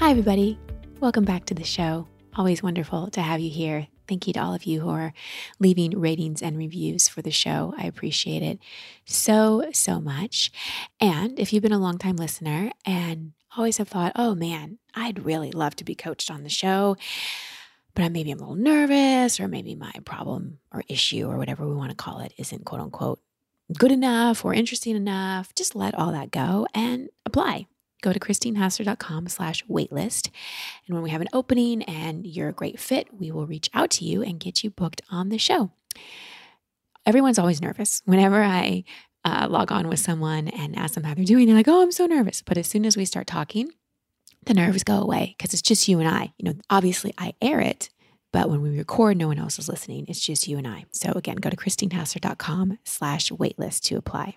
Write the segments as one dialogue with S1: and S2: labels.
S1: Hi, everybody. Welcome back to the show. Always wonderful to have you here. Thank you to all of you who are leaving ratings and reviews for the show. I appreciate it so, so much. And if you've been a longtime listener and always have thought, oh man, I'd really love to be coached on the show, but maybe I'm a little nervous, or maybe my problem or issue or whatever we want to call it isn't quote unquote good enough or interesting enough, just let all that go and apply go to christinehassler.com slash waitlist. And when we have an opening and you're a great fit, we will reach out to you and get you booked on the show. Everyone's always nervous. Whenever I uh, log on with someone and ask them how they're doing, they're like, oh, I'm so nervous. But as soon as we start talking, the nerves go away because it's just you and I. You know, obviously I air it, but when we record, no one else is listening. It's just you and I. So again, go to christinehassler.com slash waitlist to apply.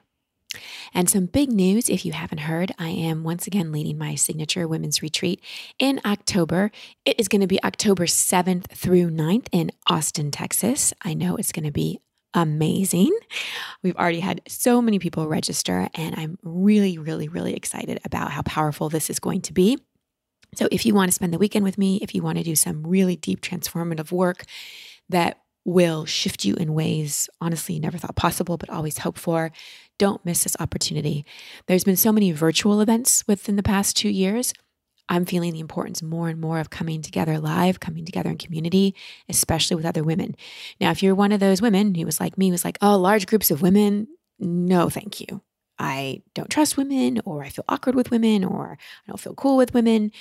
S1: And some big news if you haven't heard, I am once again leading my signature women's retreat in October. It is going to be October 7th through 9th in Austin, Texas. I know it's going to be amazing. We've already had so many people register, and I'm really, really, really excited about how powerful this is going to be. So, if you want to spend the weekend with me, if you want to do some really deep transformative work that will shift you in ways honestly you never thought possible, but always hoped for, don't miss this opportunity. There's been so many virtual events within the past two years. I'm feeling the importance more and more of coming together live, coming together in community, especially with other women. Now, if you're one of those women who was like me, was like, oh, large groups of women, no, thank you. I don't trust women, or I feel awkward with women, or I don't feel cool with women.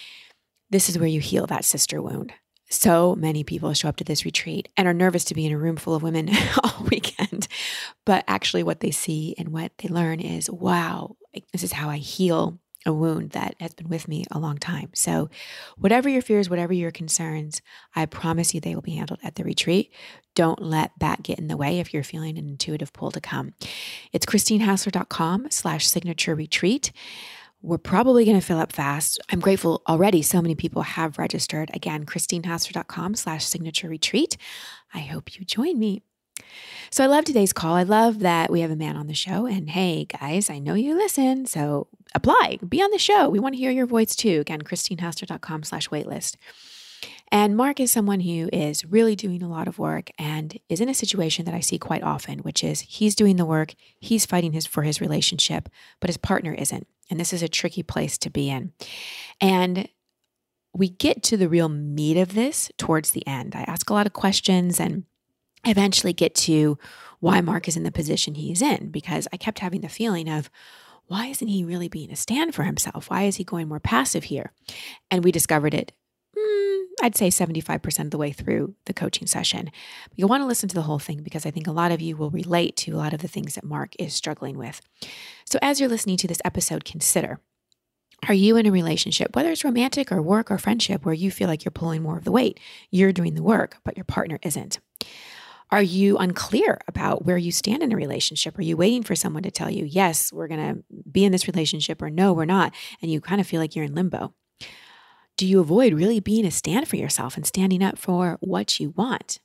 S1: This is where you heal that sister wound. So many people show up to this retreat and are nervous to be in a room full of women all weekend. But actually, what they see and what they learn is wow, this is how I heal a wound that has been with me a long time. So, whatever your fears, whatever your concerns, I promise you they will be handled at the retreat. Don't let that get in the way if you're feeling an intuitive pull to come. It's christinehassler.com slash signature retreat. We're probably going to fill up fast. I'm grateful already so many people have registered. Again, christinehassler.com slash signature retreat. I hope you join me. So I love today's call. I love that we have a man on the show. And hey, guys, I know you listen. So apply, be on the show. We want to hear your voice too. Again, christinehassler.com slash waitlist. And Mark is someone who is really doing a lot of work and is in a situation that I see quite often, which is he's doing the work, he's fighting his for his relationship, but his partner isn't. And this is a tricky place to be in. And we get to the real meat of this towards the end. I ask a lot of questions and eventually get to why Mark is in the position he's in because I kept having the feeling of, why isn't he really being a stand for himself? Why is he going more passive here? And we discovered it mm, I'd say 75% of the way through the coaching session. But you'll want to listen to the whole thing because I think a lot of you will relate to a lot of the things that Mark is struggling with. So as you're listening to this episode, consider are you in a relationship, whether it's romantic or work or friendship, where you feel like you're pulling more of the weight? You're doing the work, but your partner isn't. Are you unclear about where you stand in a relationship? Are you waiting for someone to tell you, yes, we're going to be in this relationship, or no, we're not? And you kind of feel like you're in limbo do you avoid really being a stand for yourself and standing up for what you want?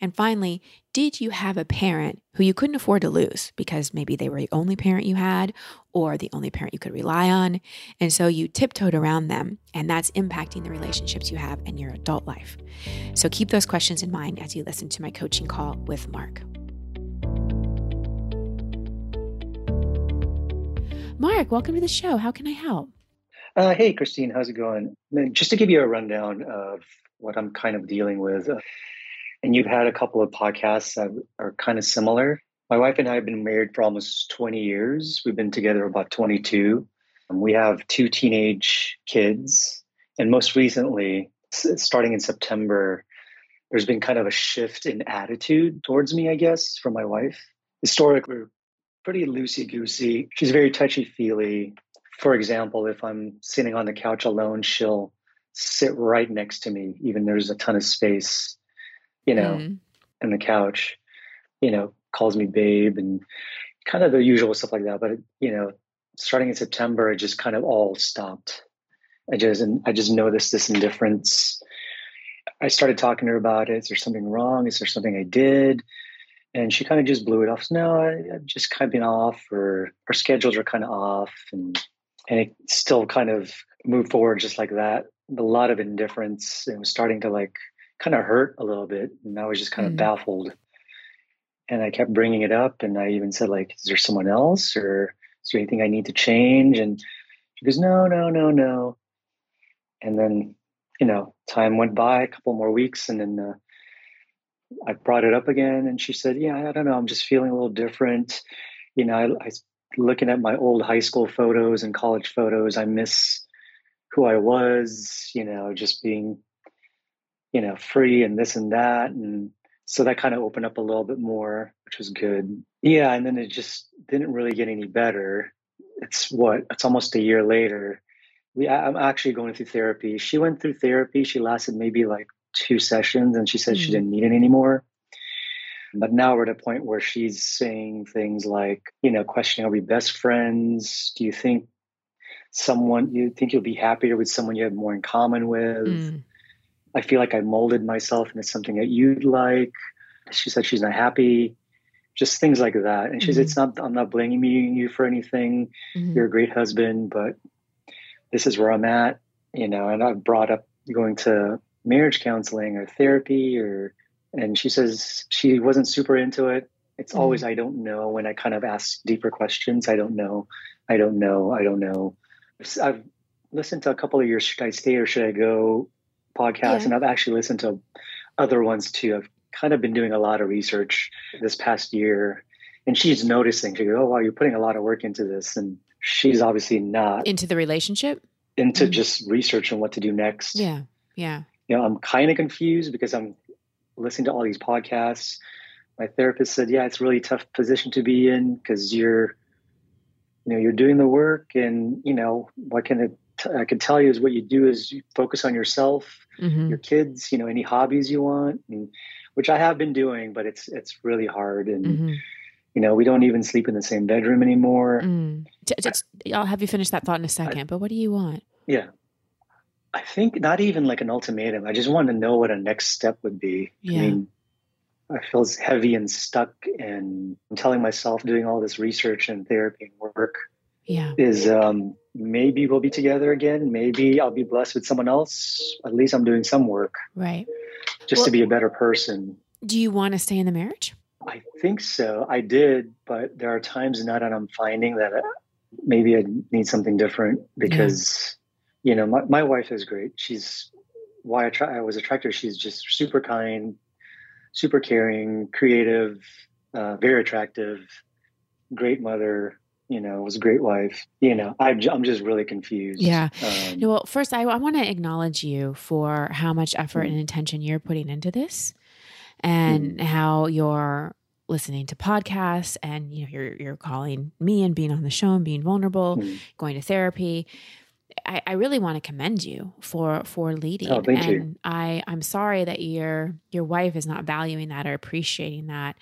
S1: And finally, did you have a parent who you couldn't afford to lose because maybe they were the only parent you had or the only parent you could rely on? And so you tiptoed around them, and that's impacting the relationships you have in your adult life. So keep those questions in mind as you listen to my coaching call with Mark. Mark, welcome to the show. How can I help?
S2: Uh, hey, Christine, how's it going? Just to give you a rundown of what I'm kind of dealing with, uh, and you've had a couple of podcasts that are kind of similar. My wife and I have been married for almost 20 years. We've been together about 22. Um, we have two teenage kids. And most recently, starting in September, there's been kind of a shift in attitude towards me, I guess, from my wife. Historically, pretty loosey goosey. She's very touchy feely for example, if I'm sitting on the couch alone, she'll sit right next to me, even there's a ton of space, you know, mm. in the couch, you know, calls me babe and kind of the usual stuff like that. But, you know, starting in September, it just kind of all stopped. I just, I just noticed this indifference. I started talking to her about it. Is there something wrong? Is there something I did? And she kind of just blew it off. No, I, I've just kind of been off, or our schedules are kind of off, and and it still kind of moved forward just like that. A lot of indifference. It was starting to like kind of hurt a little bit, and I was just kind of mm. baffled. And I kept bringing it up, and I even said like, "Is there someone else, or is there anything I need to change?" And she goes, "No, no, no, no." And then, you know, time went by, a couple more weeks, and then uh, I brought it up again, and she said, "Yeah, I don't know. I'm just feeling a little different. You know, I, I looking at my old high school photos and college photos, I miss who I was, you know, just being, you know, free and this and that. And so that kind of opened up a little bit more, which was good. Yeah. And then it just didn't really get any better. It's what, it's almost a year later. We, I'm actually going through therapy. She went through therapy. She lasted maybe like two sessions and she said mm-hmm. she didn't need it anymore. But now we're at a point where she's saying things like, you know, questioning, are we best friends? Do you think someone, you think you'll be happier with someone you have more in common with? Mm. I feel like I molded myself into something that you'd like. She said she's not happy. Just things like that. And she mm-hmm. said, it's not, I'm not blaming you for anything. Mm-hmm. You're a great husband, but this is where I'm at, you know, and I've brought up going to marriage counseling or therapy or and she says she wasn't super into it. It's mm always I don't know when I kind of ask deeper questions. I don't know. I don't know. I don't know. I've listened to a couple of your should I stay or should I go podcasts, yeah. and I've actually listened to other ones too. I've kind of been doing a lot of research this past year, and she's noticing. She goes, "Oh wow, you're putting a lot of work into this," and she's obviously not
S1: into the relationship,
S2: into mm just researching what to do next.
S1: Yeah, yeah.
S2: You know, I'm kind of confused because I'm listening to all these podcasts. My therapist said, "Yeah, it's a really tough position to be in because you're, you know, you're doing the work, and you know, what can it, t- I can tell you is what you do is you focus on yourself, mm-hmm. your kids, you know, any hobbies you want, and, which I have been doing, but it's it's really hard, and mm-hmm. you know, we don't even sleep in the same bedroom anymore. Mm.
S1: I'll have you finish that thought in a second. I, but what do you want?
S2: Yeah, I think not even like an ultimatum. I just want to know what a next step would be. Yeah. I mean, I feel heavy and stuck, and I'm telling myself doing all this research and therapy and work
S1: yeah.
S2: is um, maybe we'll be together again. Maybe I'll be blessed with someone else. At least I'm doing some work.
S1: Right.
S2: Just well, to be a better person.
S1: Do you want to stay in the marriage?
S2: I think so. I did, but there are times now that I'm finding that uh, maybe I need something different because you know, my, my wife is great. She's why I, try, I was attracted. She's just super kind, super caring, creative, uh, very attractive, great mother. You know, it was a great wife. You know, I, I'm just really confused.
S1: Yeah. Um, well, first, I, I want to acknowledge you for how much effort mm-hmm. and intention you're putting into this, and mm-hmm. how you're listening to podcasts and you know you're you're calling me and being on the show and being vulnerable, mm-hmm. going to therapy I, I really want to commend you for for leading.
S2: Oh, thank
S1: and
S2: you.
S1: I I'm sorry that your your wife is not valuing that or appreciating that.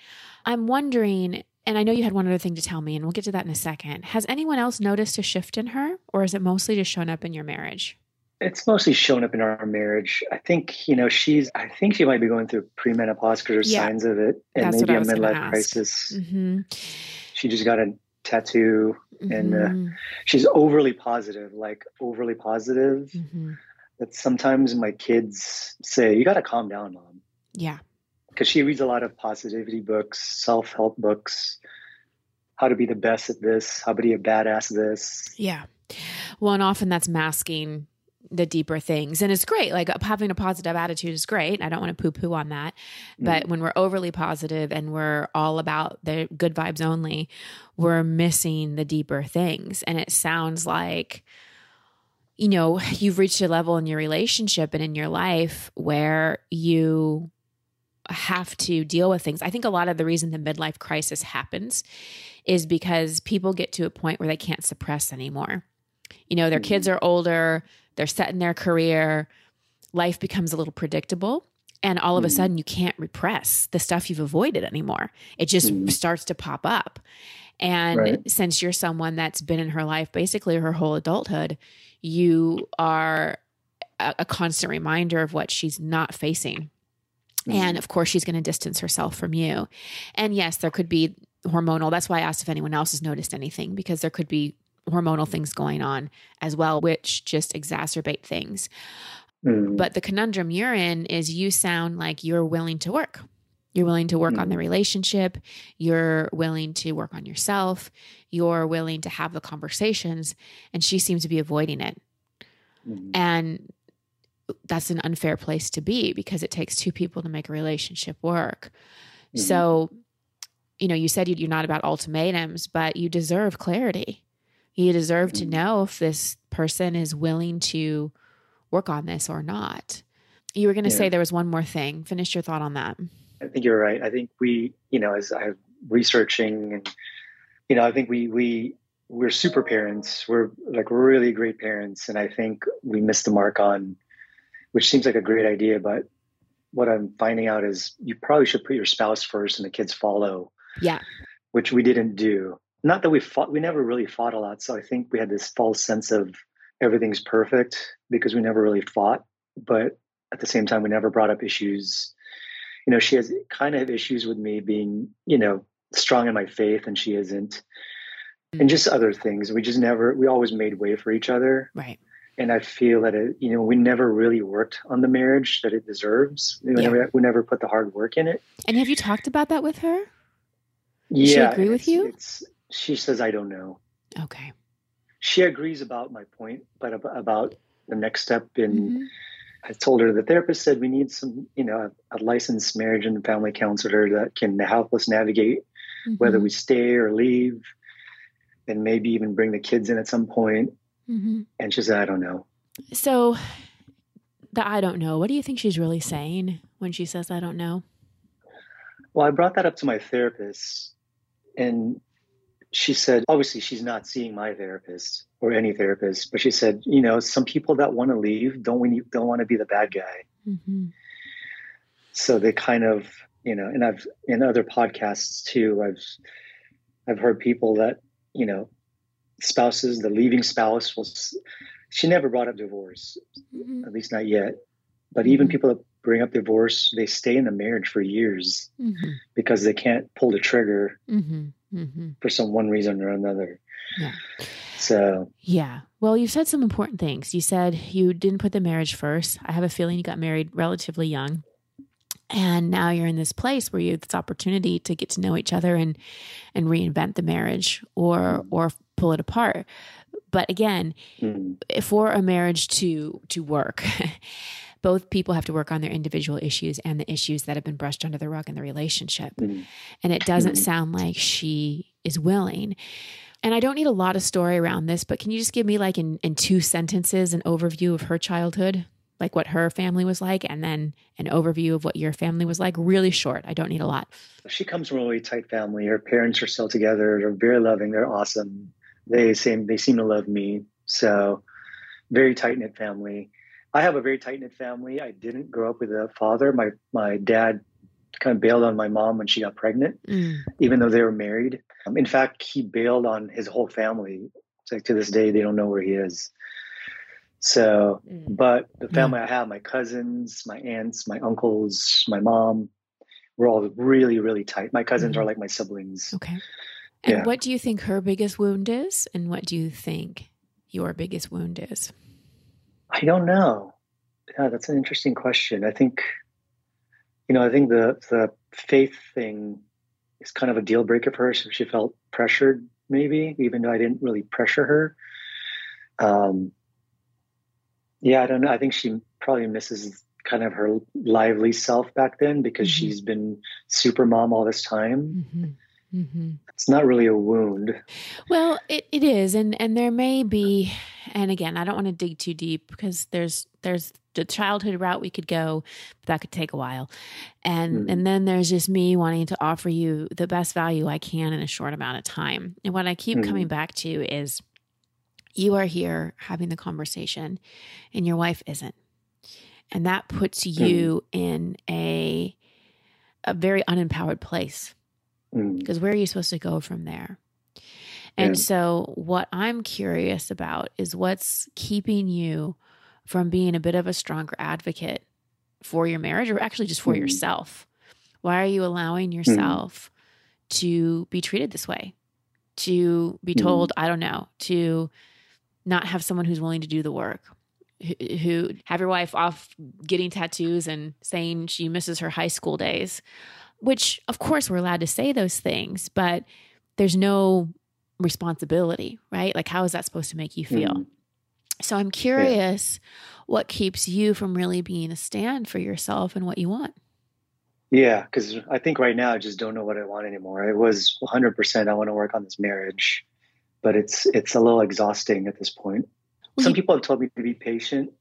S1: I'm wondering, and I know you had one other thing to tell me, and we'll get to that in a second. Has anyone else noticed a shift in her, or is it mostly just shown up in your marriage?
S2: It's mostly shown up in our marriage. I think, you know, she's, I think she might be going through premenopause because there's yeah. signs of it and
S1: That's
S2: maybe a midlife crisis. Mm-hmm. She just got a tattoo mm-hmm. and uh, mm-hmm. she's overly positive like overly positive mm-hmm. that sometimes my kids say you got to calm down mom
S1: yeah
S2: because she reads a lot of positivity books self-help books how to be the best at this how to be a badass at this
S1: yeah well and often that's masking the deeper things. And it's great. Like having a positive attitude is great. I don't want to poo poo on that. But mm. when we're overly positive and we're all about the good vibes only, we're missing the deeper things. And it sounds like, you know, you've reached a level in your relationship and in your life where you have to deal with things. I think a lot of the reason the midlife crisis happens is because people get to a point where they can't suppress anymore You know, their mm-hmm. kids are older, they're set in their career, life becomes a little predictable. And all of a mm-hmm. sudden, you can't repress the stuff you've avoided anymore. It just mm-hmm. starts to pop up. And right. since you're someone that's been in her life basically her whole adulthood, you are a, a constant reminder of what she's not facing. Mm-hmm. And of course, she's going to distance herself from you. And yes, there could be hormonal. That's why I asked if anyone else has noticed anything, because there could be hormonal things going on as well, which just exacerbate things. Mm. But the conundrum you're in is you sound like you're willing to work. You're willing to work mm. on the mm. relationship. You're willing to work on yourself. You're willing to have the conversations. And she seems to be avoiding it. Mm. And that's an unfair place to be because it takes two people to make a relationship work. Mm-hmm. So, you know, you said you're not about ultimatums, but you deserve clarity. You deserve mm-hmm. to know if this person is willing to work on this or not. You were going to yeah. say there was one more thing. Finish your thought on that.
S2: I think you're right. I think we, you know, as I'm researching and, you know, I think we, we, we're super parents. We're like really great parents. And I think we missed the mark on which seems like a great idea. But what I'm finding out is you probably should put your spouse first and the kids follow.
S1: Yeah.
S2: Which we didn't do. Not that we fought, we never really fought a lot. So I think we had this false sense of everything's perfect because we never really fought. But at the same time, we never brought up issues. You know, she has kind of issues with me being, you know, strong in my faith and she isn't. Mm-hmm. And just other things. We just never, we always made way for each other.
S1: Right
S2: and I feel that it, you know, we never really worked on the marriage that it deserves. We, yeah. never, we never put the hard work in it.
S1: And have you talked about that with her?
S2: Does
S1: yeah, she agree with you?
S2: she says, "I don't know."
S1: Okay.
S2: She agrees about my point, but about the next step in. Mm-hmm. I told her the therapist said we need some, you know, a, a licensed marriage and family counselor that can help us navigate mm-hmm. whether we stay or leave, and maybe even bring the kids in at some point Mm-hmm. And she said, I don't know.
S1: So, the I don't know, what do you think she's really saying when she says, I don't know?
S2: Well, I brought that up to my therapist, and she said, obviously, she's not seeing my therapist or any therapist, but she said, you know, some people that want to leave don't we don't want to be the bad guy. Mm-hmm. So they kind of, you know, and I've in other podcasts too, I've I've heard people that, you know, spouses, the leaving spouse was, she never brought up divorce, mm-hmm. at least not yet. But even mm-hmm. people that bring up divorce, they stay in the marriage for years mm-hmm. because they can't pull the trigger mm-hmm. Mm-hmm. for some one reason or another. Yeah. So,
S1: yeah. Well, you said some important things. You said you didn't put the marriage first. I have a feeling you got married relatively young and now you're in this place where you have this opportunity to get to know each other and and reinvent the marriage or mm. or pull it apart but again mm. for a marriage to to work both people have to work on their individual issues and the issues that have been brushed under the rug in the relationship mm. and it doesn't mm. sound like she is willing and I don't need a lot of story around this, but can you just give me like in, in two sentences an overview of her childhood? like what her family was like, and then an overview of what your family was like. Really short. I don't need a lot.
S2: She comes from a really tight family. Her parents are still together. They're very loving. They're awesome. They seem they seem to love me. So very tight knit family. I have a very tight knit family. I didn't grow up with a father. My my dad kind of bailed on my mom when she got pregnant, mm. even though they were married. Um, in fact, he bailed on his whole family. It's like to this day, they don't know where he is. So, mm. but the family mm. I have, my cousins, my aunts, my uncles, my mom, we're all really, really tight. My cousins mm. are like my siblings.
S1: Okay. And yeah. what do you think her biggest wound is? And what do you think your biggest wound is?
S2: I don't know. Yeah, that's an interesting question. I think, you know, I think the the faith thing is kind of a deal breaker for her. So she felt pressured, maybe, even though I didn't really pressure her. Um, yeah, I don't know. I think she probably misses kind of her lively self back then because mm-hmm. she's been super mom all this time. Mm-hmm. Mm-hmm. It's not really a wound.
S1: Well, it, it is, and and there may be, and again, I don't want to dig too deep because there's there's the childhood route we could go, but that could take a while, and mm and then there's just me wanting to offer you the best value I can in a short amount of time. And what I keep mm coming back to is you are here having the conversation and your wife isn't. And that puts you mm. in a a very unempowered place. Because mm. where are you supposed to go from there? And yeah. so, what I'm curious about is what's keeping you from being a bit of a stronger advocate for your marriage or actually just for mm. yourself? Why are you allowing mm. yourself mm. to be treated this way? To be mm. told, I don't know, to not have someone who's willing to do the work, who have your wife off getting tattoos and saying she misses her high school days, which of course we're allowed to say those things, but there's no responsibility, right? Like, how is that supposed to make you feel? Mm. So I'm curious yeah. what keeps you from really being a stand for yourself and what you want.
S2: Yeah, because I think right now I just don't know what I want anymore. It was 100% I want to work on this marriage, but it's it's a little exhausting at this point. Well, Some you, people have told me to be patient.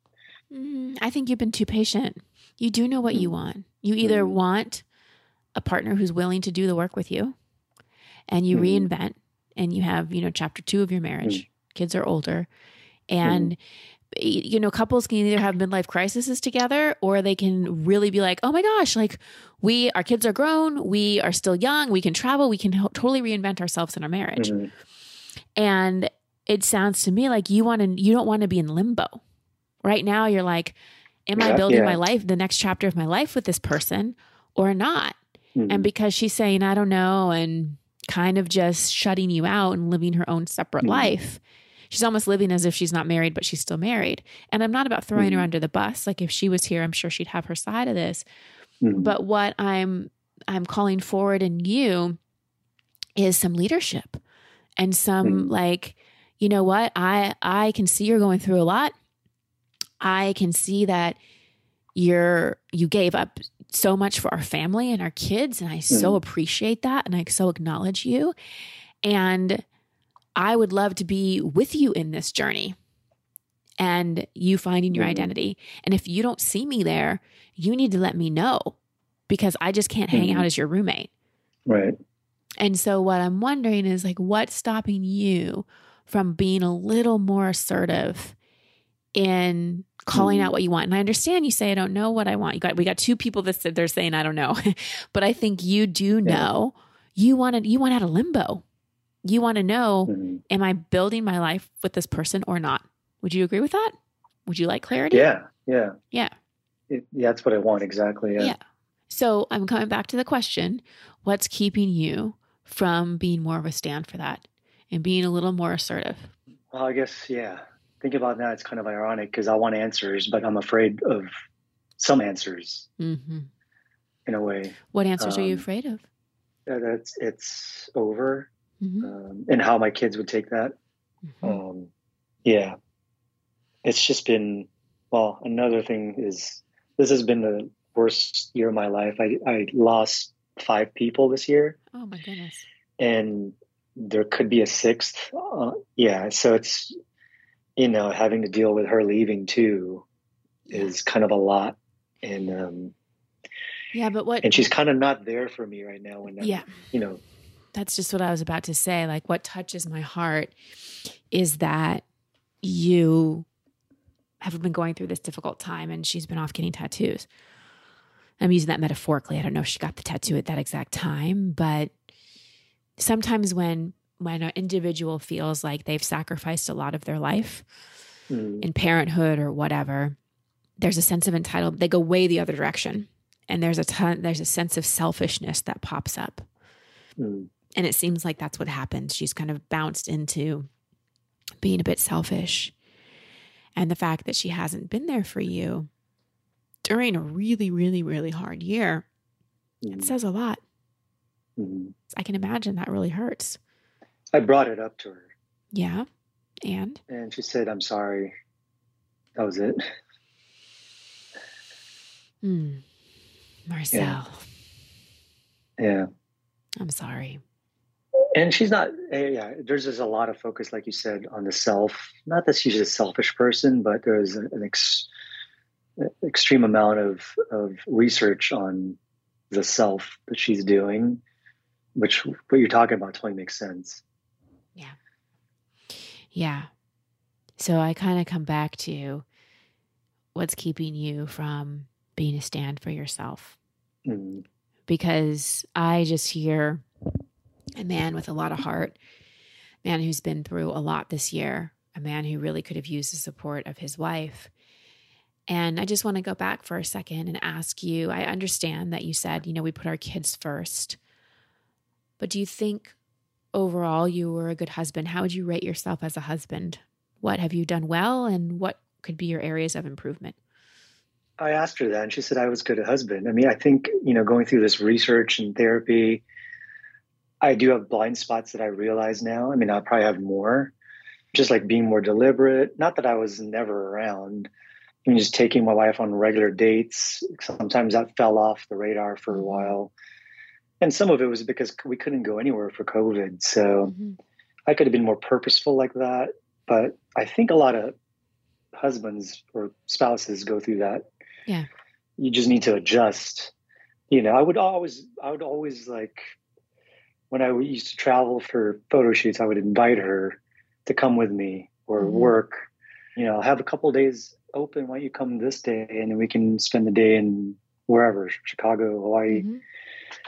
S1: Mm, I think you've been too patient. You do know what mm. you want. You either mm. want a partner who's willing to do the work with you and you mm. reinvent and you have, you know, chapter 2 of your marriage. Mm. Kids are older and you know couples can either have midlife crises together or they can really be like oh my gosh like we our kids are grown we are still young we can travel we can totally reinvent ourselves in our marriage mm-hmm. and it sounds to me like you want to you don't want to be in limbo right now you're like am yeah, i building yeah. my life the next chapter of my life with this person or not mm-hmm. and because she's saying i don't know and kind of just shutting you out and living her own separate mm-hmm. life she's almost living as if she's not married, but she's still married. And I'm not about throwing mm-hmm. her under the bus. Like if she was here, I'm sure she'd have her side of this. Mm-hmm. But what I'm I'm calling forward in you is some leadership and some mm-hmm. like, you know what? I I can see you're going through a lot. I can see that you're you gave up so much for our family and our kids and I so mm-hmm. appreciate that and I so acknowledge you. And I would love to be with you in this journey and you finding your mm-hmm. identity. And if you don't see me there, you need to let me know because I just can't hang mm-hmm. out as your roommate.
S2: Right.
S1: And so what I'm wondering is like what's stopping you from being a little more assertive in calling mm-hmm. out what you want. And I understand you say I don't know what I want. You got we got two people that said they're saying I don't know. but I think you do know yeah. you wanted you want out of limbo you want to know mm-hmm. am I building my life with this person or not? Would you agree with that? Would you like clarity?
S2: Yeah. Yeah.
S1: Yeah.
S2: It, yeah that's what I want. Exactly. Yeah. yeah.
S1: So I'm coming back to the question what's keeping you from being more of a stand for that and being a little more assertive?
S2: Well, I guess, yeah. Think about that. It's kind of ironic because I want answers, but I'm afraid of some answers mm-hmm. in a way.
S1: What answers um, are you um, afraid of?
S2: That it's over mm-hmm. um, and how my kids would take that. Mm-hmm. Um, yeah, it's just been well. Another thing is this has been the worst year of my life. I I lost five people this year.
S1: Oh my goodness!
S2: And there could be a sixth. Uh, yeah, so it's you know having to deal with her leaving too is kind of a lot, and um,
S1: yeah, but what?
S2: And she's kind of not there for me right now. When yeah, you know,
S1: that's just what I was about to say. Like, what touches my heart is that you have been going through this difficult time and she's been off getting tattoos. I'm using that metaphorically. I don't know if she got the tattoo at that exact time, but sometimes when when an individual feels like they've sacrificed a lot of their life mm. in parenthood or whatever, there's a sense of entitlement. They go way the other direction. And there's a ton there's a sense of selfishness that pops up. Mm. And it seems like that's what happened. She's kind of bounced into being a bit selfish. And the fact that she hasn't been there for you during a really, really, really hard year, mm-hmm. it says a lot. Mm-hmm. I can imagine that really hurts.
S2: I brought it up to her.
S1: Yeah. And?
S2: And she said, I'm sorry. That was it.
S1: Hmm. Marcel.
S2: Yeah. yeah.
S1: I'm sorry
S2: and she's not eh, yeah there's just a lot of focus like you said on the self not that she's a selfish person but there's an ex, extreme amount of of research on the self that she's doing which what you're talking about totally makes sense
S1: yeah yeah So I kind of come back to what's keeping you from being a stand for yourself.
S2: Mm.
S1: Because I just hear a man with a lot of heart, man who's been through a lot this year, a man who really could have used the support of his wife. And I just want to go back for a second and ask you I understand that you said, you know, we put our kids first. But do you think overall you were a good husband? How would you rate yourself as a husband? What have you done well and what could be your areas of improvement?
S2: I asked her that and she said I was good husband. I mean, I think, you know, going through this research and therapy, I do have blind spots that I realize now. I mean, I probably have more, just like being more deliberate. Not that I was never around. I mean, just taking my wife on regular dates. Sometimes that fell off the radar for a while. And some of it was because we couldn't go anywhere for COVID. So mm-hmm. I could have been more purposeful like that. But I think a lot of husbands or spouses go through that.
S1: Yeah.
S2: You just need to adjust. You know, I would always, I would always like when I used to travel for photo shoots, I would invite her to come with me or mm-hmm. work. You know, have a couple days open. Why don't you come this day, and then we can spend the day in wherever, Chicago, Hawaii. Mm-hmm.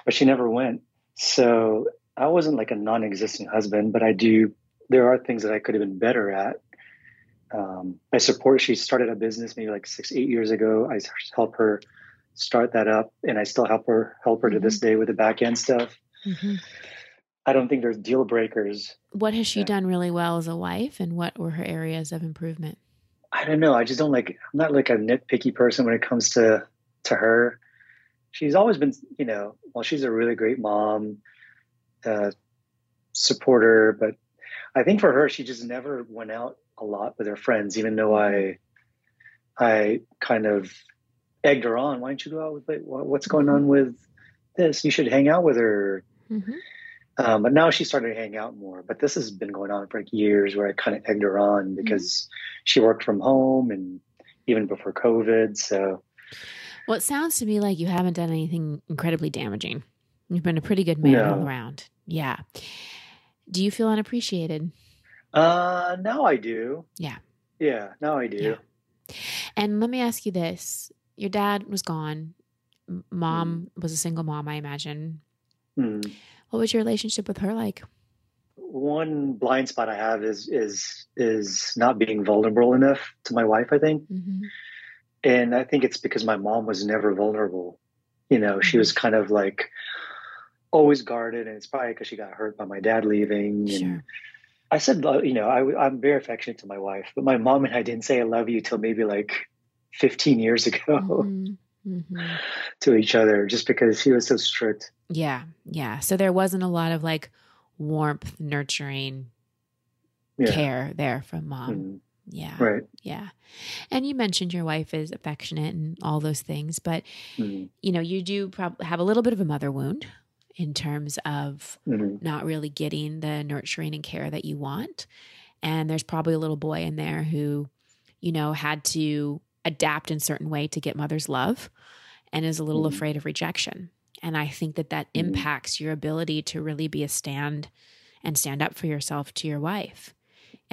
S2: But she never went. So I wasn't like a non-existent husband, but I do. There are things that I could have been better at. Um, I support. She started a business maybe like six, eight years ago. I help her start that up, and I still help her help her mm-hmm. to this mm-hmm. day with the back end stuff. Mm-hmm. I don't think there's deal breakers.
S1: What has she yeah. done really well as a wife, and what were her areas of improvement?
S2: I don't know. I just don't like. I'm not like a nitpicky person when it comes to to her. She's always been, you know, well, she's a really great mom, uh, supporter, but I think for her, she just never went out a lot with her friends, even though I, I kind of egged her on. Why don't you go out with? What's going on with this? You should hang out with her. Mm-hmm. Um, but now she started to hang out more. But this has been going on for like years where I kind of egged her on mm-hmm. because mm-hmm. she worked from home and even before COVID. So,
S1: well, it sounds to me like you haven't done anything incredibly damaging. You've been a pretty good man no. all around. Yeah. Do you feel unappreciated?
S2: Uh, now I do.
S1: Yeah.
S2: Yeah, now I do.
S1: Yeah. And let me ask you this: Your dad was gone. Mom mm. was a single mom, I imagine. Mm. What was your relationship with her like?
S2: One blind spot I have is is is not being vulnerable enough to my wife. I think, mm-hmm. And I think it's because my mom was never vulnerable. You know, mm-hmm. she was kind of like always guarded, and it's probably because she got hurt by my dad leaving. Sure. And I said, you know, I, I'm very affectionate to my wife, but my mom and I didn't say I love you till maybe like 15 years ago. Mm-hmm mm-hmm. to each other just because he was so strict.
S1: Yeah. Yeah. So there wasn't a lot of like warmth, nurturing yeah. care there from mom. Mm-hmm. Yeah.
S2: Right.
S1: Yeah. And you mentioned your wife is affectionate and all those things, but mm-hmm. you know, you do probably have a little bit of a mother wound in terms of mm-hmm. not really getting the nurturing and care that you want. And there's probably a little boy in there who, you know, had to adapt in certain way to get mother's love and is a little mm-hmm. afraid of rejection. And I think that that mm-hmm. impacts your ability to really be a stand and stand up for yourself to your wife.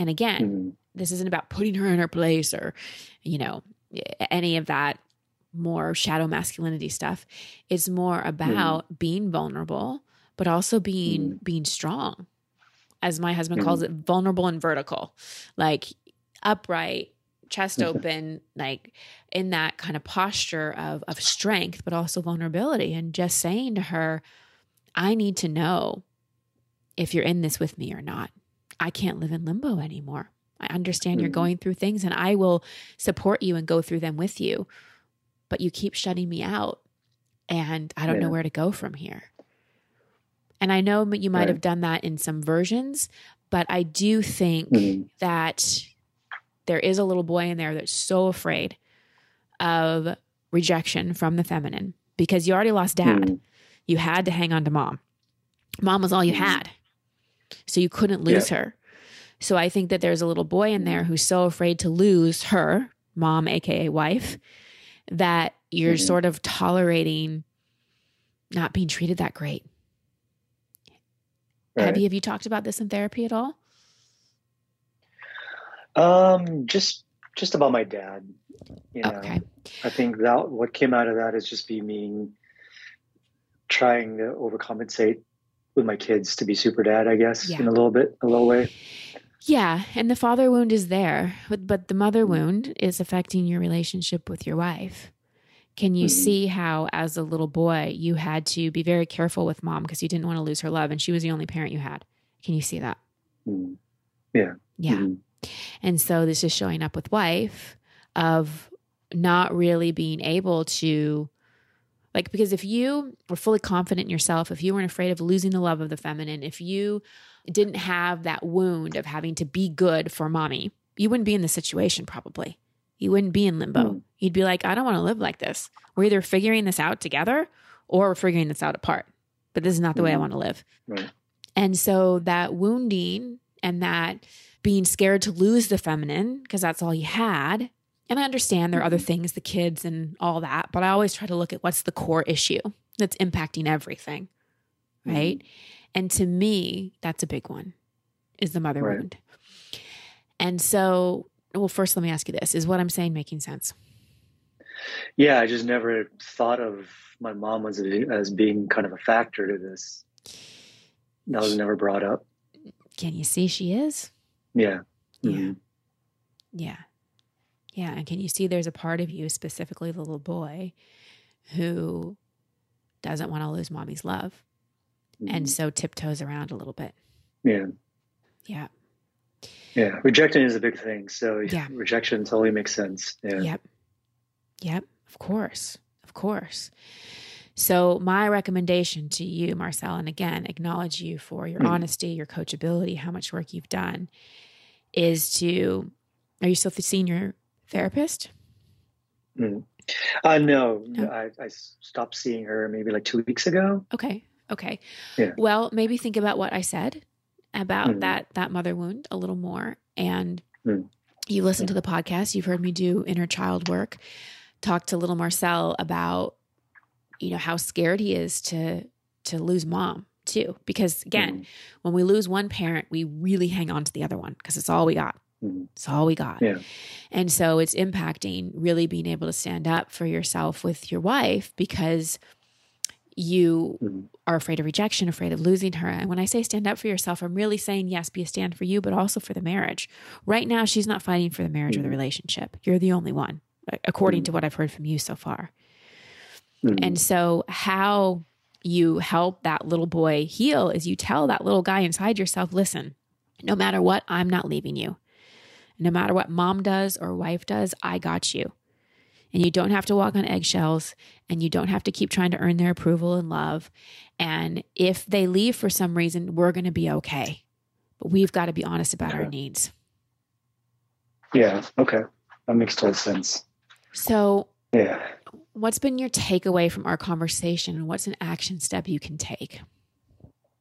S1: And again, mm-hmm. this isn't about putting her in her place or, you know, any of that more shadow masculinity stuff. It's more mm-hmm. about being vulnerable, but also being mm-hmm. being strong. As my husband calls mm-hmm. it, vulnerable and vertical. Like upright, chest mm-hmm. open, like in that kind of posture of of strength, but also vulnerability, and just saying to her, "I need to know if you're in this with me or not. I can't live in limbo anymore. I understand mm-hmm. you're going through things, and I will support you and go through them with you, but you keep shutting me out, and I don't yeah. know where to go from here." And I know you might right. have done that in some versions, but I do think mm-hmm. that there is a little boy in there that's so afraid of rejection from the feminine because you already lost dad. Mm. You had to hang on to mom. Mom was all you mm. had. So you couldn't lose yeah. her. So I think that there's a little boy in there who's so afraid to lose her, mom, AKA wife, that you're mm-hmm. sort of tolerating not being treated that great. Right. Have you have you talked about this in therapy at all?
S2: Um, just just about my dad. You know,
S1: Okay.
S2: I think that what came out of that is just be me trying to overcompensate with my kids to be super dad, I guess,
S1: Yeah.
S2: in a little bit, a little way.
S1: Yeah, and the father wound is there, but, but the mother wound is affecting your relationship with your wife. Can you
S2: Mhm.
S1: see how, as a little boy, you had to be very careful with mom because you didn't want to lose her love, and she was the only parent you had? Can you see that?
S2: Mm.
S1: Yeah.
S2: Mhm.
S1: And so this is showing up with wife of not really being able to like because if you were fully confident in yourself, if you weren't afraid of losing the love of the feminine, if you didn't have that wound of having to be good for mommy, you wouldn't be in this situation probably. You wouldn't be in limbo.
S2: Mm.
S1: You'd be like, I don't want to live like this. We're either figuring this out together or we're figuring this out apart. But this is not the way I
S2: Mhm.
S1: want to live.
S2: Right.
S1: And so that wounding and that being scared to lose the feminine because that's all you had. And I understand there are other things, the kids and all that, but I always try to look at what's the core issue that's impacting everything. Right. And to me, that's a big one is the mother
S2: Right.
S1: wound. And so, well, first, let me ask you this is what I'm saying making sense?
S2: Yeah, I just never thought of my mom as a, as being kind of a factor to this. That was never brought up.
S1: Can you see she is?
S2: Yeah.
S1: Yeah.
S2: Mhm.
S1: Yeah. Yeah. And can you see there's a part of you, specifically the little boy, who doesn't want to lose mommy's love and
S2: Mhm.
S1: so tiptoes around a little bit?
S2: yeah,
S1: Yeah.
S2: yeah. Rejection is a big thing. So
S1: Yeah.
S2: rejection totally makes sense. Yeah.
S1: Yep. Yep. Of course. Of course. So, my recommendation to you, Marcel, and again, acknowledge you for your
S2: Mhm.
S1: honesty, your coachability, how much work you've done, is to are you still seeing your therapist?
S2: Mm. Uh, no,
S1: No.
S2: I, I stopped seeing her maybe like two weeks ago.
S1: Okay. Okay.
S2: Yeah.
S1: Well, maybe think about what I said about
S2: Mhm.
S1: that that mother wound a little more and
S2: Mm.
S1: you listened to the podcast, you've heard me do inner child work, talk to little Marcel about you know how scared he is to to lose mom too because again,
S2: Mhm.
S1: when we lose one parent, we really hang on to the other one because it's all we got.
S2: Mhm.
S1: It's all we got.
S2: Yeah.
S1: And so it's impacting really being able to stand up for yourself with your wife because you
S2: Mhm.
S1: are afraid of rejection, afraid of losing her. And when I say stand up for yourself, I'm really saying, yes, be a stand for you, but also for the marriage. Right now, she's not fighting for the marriage or the
S2: Mhm.
S1: relationship. You're the only one, according to what I've heard from you so far.
S2: Mhm.
S1: And so, how you help that little boy heal is you tell that little guy inside yourself, listen, no matter what, I'm not leaving you. No matter what mom does or wife does, I got you. And you don't have to walk on eggshells and you don't have to keep trying to earn their approval and love. And if they leave for some reason, we're going to be okay. But we've got to be honest about our needs.
S2: yeah. Okay. That makes total sense.
S1: So,
S2: Yeah.
S1: what's been your takeaway from our conversation and what's an action step you can take?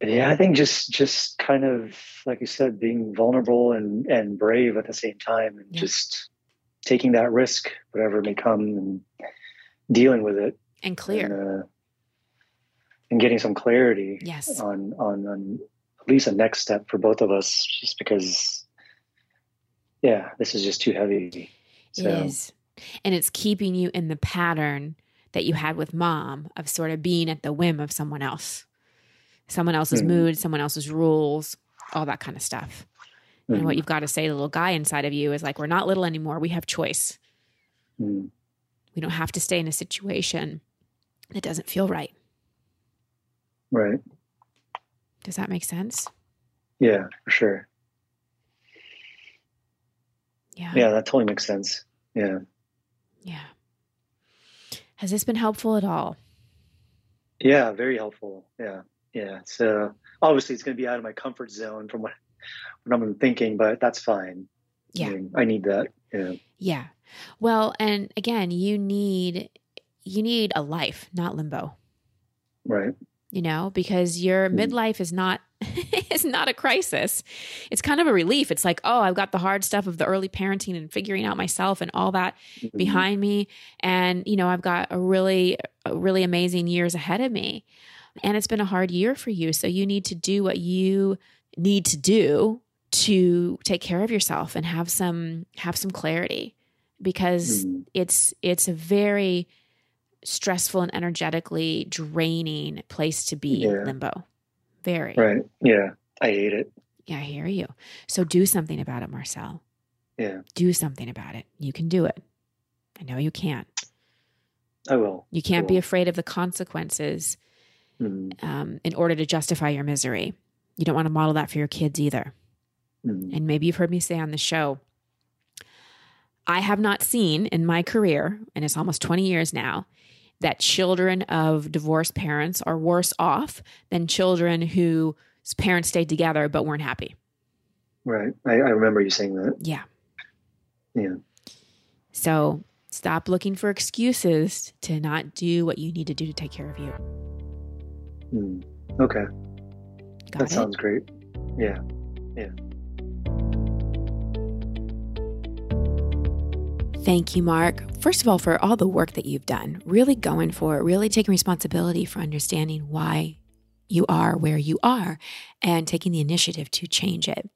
S2: Yeah, I think just just kind of like you said, being vulnerable and and brave at the same time, and
S1: Yeah.
S2: just taking that risk, whatever may come, and dealing with it,
S1: And clear.
S2: and, uh, and getting some clarity
S1: yes.
S2: on on on at least a next step for both of us, just because, yeah, this is just too heavy.
S1: It is. And it's keeping you in the pattern that you had with mom of sort of being at the whim of someone else, someone else's
S2: Mhm.
S1: mood, someone else's rules, all that kind of stuff. And what
S2: Mhm.
S1: you've got to say to the little guy inside of you is like, we're not little anymore. We have choice.
S2: Mhm.
S1: We don't have to stay in a situation that doesn't feel right.
S2: Right.
S1: Does that make sense?
S2: Yeah, for sure.
S1: Yeah.
S2: Yeah, that totally makes sense. Yeah.
S1: Yeah. Has this been helpful at all?
S2: Yeah, very helpful. Yeah, yeah. So obviously, it's going to be out of my comfort zone from what what I'm thinking, but that's fine.
S1: Yeah.
S2: I, mean, I need that. Yeah.
S1: Yeah. Well, and again, you need you need a life, not limbo.
S2: Right.
S1: you know, because your
S2: Mhm.
S1: midlife is not is not a crisis. It's kind of a relief. It's like, oh, I've got the hard stuff of the early parenting and figuring out myself and all that
S2: Mhm.
S1: behind me and you know, I've got a really a really amazing years ahead of me. And it's been a hard year for you, so you need to do what you need to do to take care of yourself and have some have some clarity because
S2: Mm.
S1: it's it's a very stressful and energetically draining place to be
S2: Yeah.
S1: limbo very
S2: Right. Yeah. I hate it.
S1: yeah i hear you so do something about it marcel
S2: Yeah.
S1: do something about it you can do it i know you can
S2: I will.
S1: you can't be afraid of the consequences
S2: Mm.
S1: um, in order to justify your misery you don't want to model that for your kids either
S2: Mm.
S1: and maybe you've heard me say on the show, I have not seen in my career, and it's almost 20 years now, that children of divorced parents are worse off than children whose parents stayed together but weren't happy.
S2: Right. I, I remember you saying that.
S1: Yeah.
S2: Yeah.
S1: So stop looking for excuses to not do what you need to do to take care of you.
S2: Mm. Okay.
S1: Got
S2: that
S1: it?
S2: sounds great. Yeah. Yeah.
S1: Thank you, Mark. First of all, for all the work that you've done, really going for it, really taking responsibility for understanding why you are where you are and taking the initiative to change it.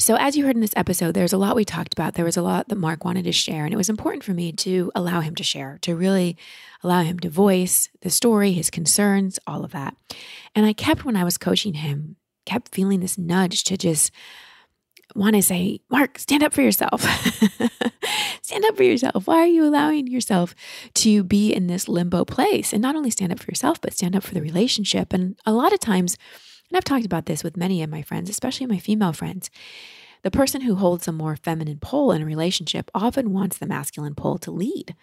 S1: So, as you heard in this episode, there's a lot we talked about. There was a lot that Mark wanted to share, and it was important for me to allow him to share, to really allow him to voice the story, his concerns, all of that. And I kept, when I was coaching him, kept feeling this nudge to just want to say, Mark, stand up for yourself. stand up for yourself. Why are you allowing yourself to be in this limbo place? And not only stand up for yourself, but stand up for the relationship. And a lot of times, and I've talked about this with many of my friends, especially my female friends, the person who holds a more feminine pole in a relationship often wants the masculine pole to lead,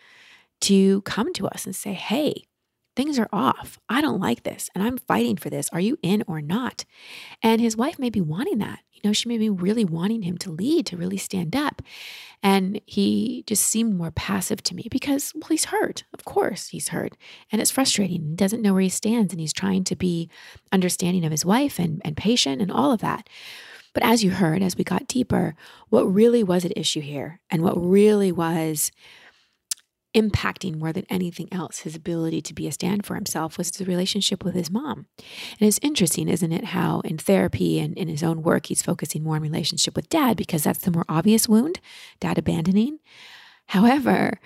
S1: to come to us and say, hey, things are off. I don't like this and I'm fighting for this. Are you in or not? And his wife may be wanting that. You know, she may be really wanting him to lead, to really stand up. And he just seemed more passive to me because, well, he's hurt. Of course, he's hurt. And it's frustrating. He doesn't know where he stands and he's trying to be understanding of his wife and, and patient and all of that. But as you heard, as we got deeper, what really was at issue here and what really was impacting more than anything else his ability to be a stand for himself was the relationship with his mom. And it's interesting, isn't it, how in therapy and in his own work, he's focusing more on relationship with dad because that's the more obvious wound, dad abandoning. However,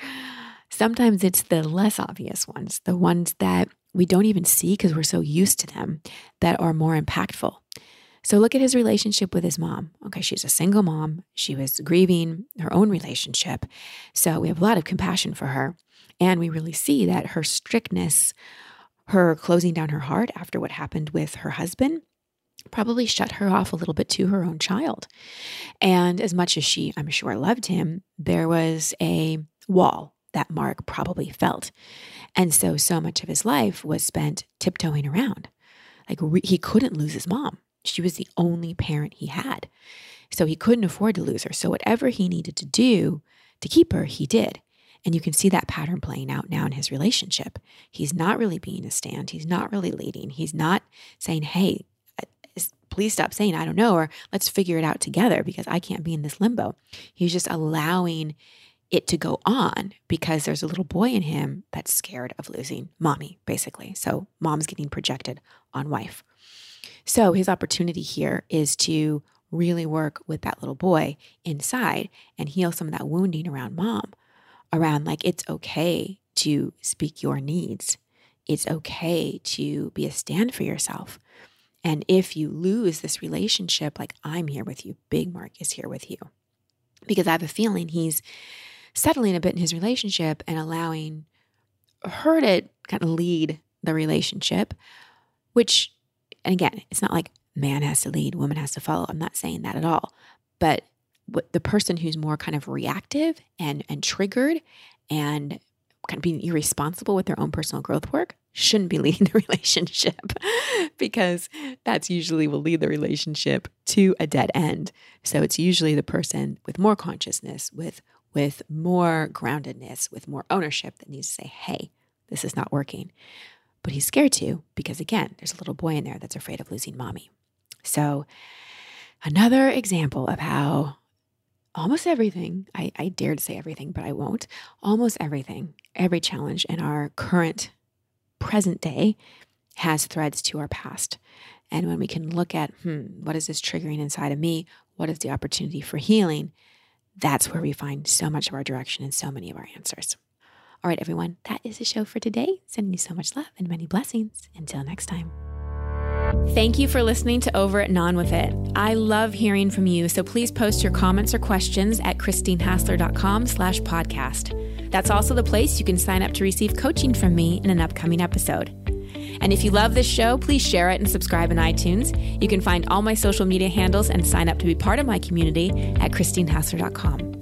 S1: sometimes it's the less obvious ones, the ones that we don't even see because we're so used to them, that are more impactful. So look at his relationship with his mom. Okay, she's a single mom. She was grieving her own relationship. So we have a lot of compassion for her. And we really see that her strictness, her closing down her heart after what happened with her husband, probably shut her off a little bit to her own child. And as much as she, I'm sure, loved him, there was a wall that Mark probably felt. And so, so much of his life was spent tiptoeing around. Like re- he couldn't lose his mom. She was the only parent he had. So he couldn't afford to lose her. So whatever he needed to do to keep her, he did. And you can see that pattern playing out now in his relationship. He's not really being a stand. He's not really leading. He's not saying, hey, uh, please stop saying, I don't know, or let's figure it out together because I can't be in this limbo. He's just allowing it to go on because there's a little boy in him that's scared of losing mommy, basically. So mom's getting projected on wife. So his opportunity here is to really work with that little boy inside and heal some of that wounding around mom, around like it's okay to speak your needs. It's okay to be a stand for yourself. And if you lose this relationship, like I'm here with you, Big Mark is here with you. Because I have a feeling he's settling a bit in his relationship and allowing her to kind of lead the relationship, which, and again, it's not like man has to lead, woman has to follow. I'm not saying that at all. But the person who's more kind of reactive and and triggered and kind of being irresponsible with their own personal growth work shouldn't be leading the relationship because that's usually will lead the relationship to a dead end. So it's usually the person with more consciousness, with with more groundedness, with more ownership that needs to say, "Hey, this is not working." But he's scared to because again, there's a little boy in there that's afraid of losing mommy. So another example of how almost everything, I, I dare to say everything, but I won't, almost everything, every challenge in our current present day has threads to our past. And when we can look at, hmm, what is this triggering inside of me? what is the opportunity for healing, that's where we find so much of our direction and so many of our answers. All right, everyone, that is the show for today. Sending you so much love and many blessings. Until next time. Thank you for listening to Over It and On With It. I love hearing from you, so please post your comments or questions at christinehassler.com slash podcast. That's also the place you can sign up to receive coaching from me in an upcoming episode. And if you love this show, please share it and subscribe in iTunes. You can find all my social media handles and sign up to be part of my community at christinehassler.com.